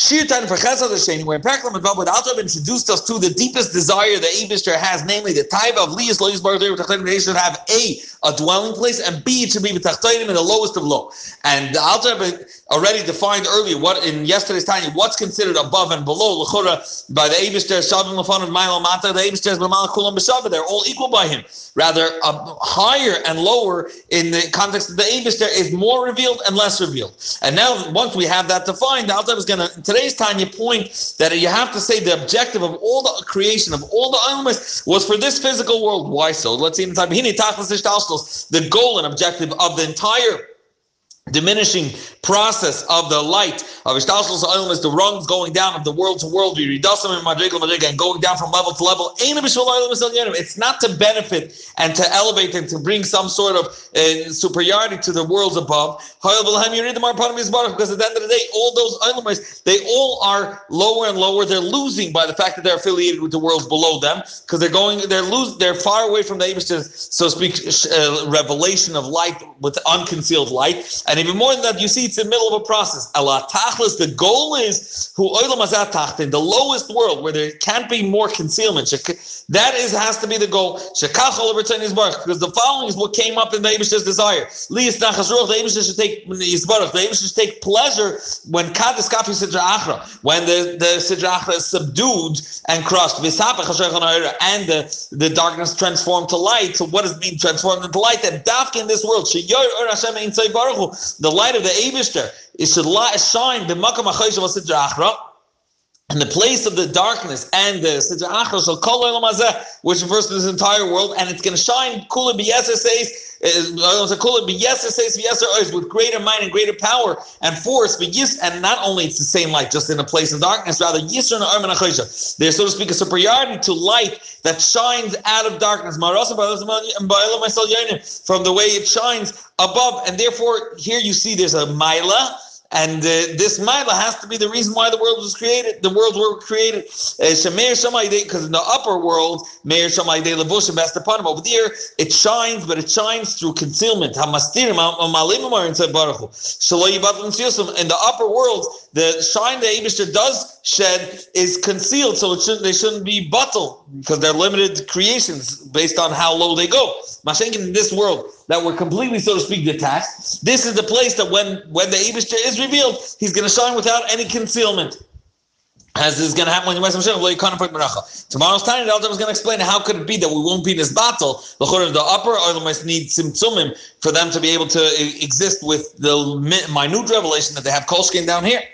Shirtan for Chesed Hasheni, where Peklam and Babud Altab introduced us to the deepest desire the Abishter has, namely the type of Lias Lois Baruch they should have A, a dwelling place, and B, it should be B'tachtainim in the lowest of low. And the Altab already defined earlier what in yesterday's time what's considered above and below. L'chora by the Abishter, Shavim Lafon of Ma'al Mata, the Abishter is B'mal Kulam B'Shavah. They're all equal by him. Rather, uh, higher and lower in the context of the Abishter is more revealed and less revealed. And now, once we have that defined, the Altab is going to today's Tanya point that you have to say the objective of all the creation of all the elements was for this physical world. Why so? Let's see in the time. The goal and objective of the entire diminishing process of the light of Hishtalshelus Olam is the rungs going down of the world to world, and going down from level to level. It's not to benefit and to elevate and to bring some sort of uh, superiority to the worlds above. Because at the end of the day, all those elements, they all are lower and lower. They're losing by the fact that they're affiliated with the worlds below them, because they're going, they're lose, they're far away from the so to speak, uh, revelation of light with unconcealed light. And even more than that, you see it's in the middle of a process. Allah Tachlis, the goal is who in the lowest world where there can't be more concealment. That is has to be the goal. Because the following is what came up in the Abish's desire. The Abishah should take the Abishah should take pleasure when Kadis Kafi Sitra Achra, when the, the Sitra Achra is subdued and crushed, and the, the darkness transformed to light. So what does it mean transformed into light? That Dafka in this world, the light of the Abishter is to shine the Makam Achayish of Sitra Achra in the place of the darkness and the which refers to this entire world, and it's going to shine cooler be yes it Kula B'Yeses uh, with greater might and greater power and force, but yes, and not only it's the same light, just in a place of darkness, rather yes, there's so to speak a superiority to light that shines out of darkness. From the way it shines above, and therefore here you see there's a mila and uh, this Maila has to be the reason why the world was created. The worlds were created. Because uh, in the upper world, Meir Shamay De Levushim. Over there, it shines, but it shines through concealment. In the upper world, the shine that Abishter does shed is concealed, so it shouldn't, they shouldn't be bottled because they're limited creations based on how low they go. Mashenkin in this world that we're completely, so to speak, detached. This is the place that when when the Abishter is revealed, he's going to shine without any concealment. As is going to happen when you Mashiach, Tomorrow's time, the Elder is going to explain how could it be that we won't be in this battle. The the upper must need tzimtzumim for them to be able to exist with the minute revelation that they have kolshkin down here.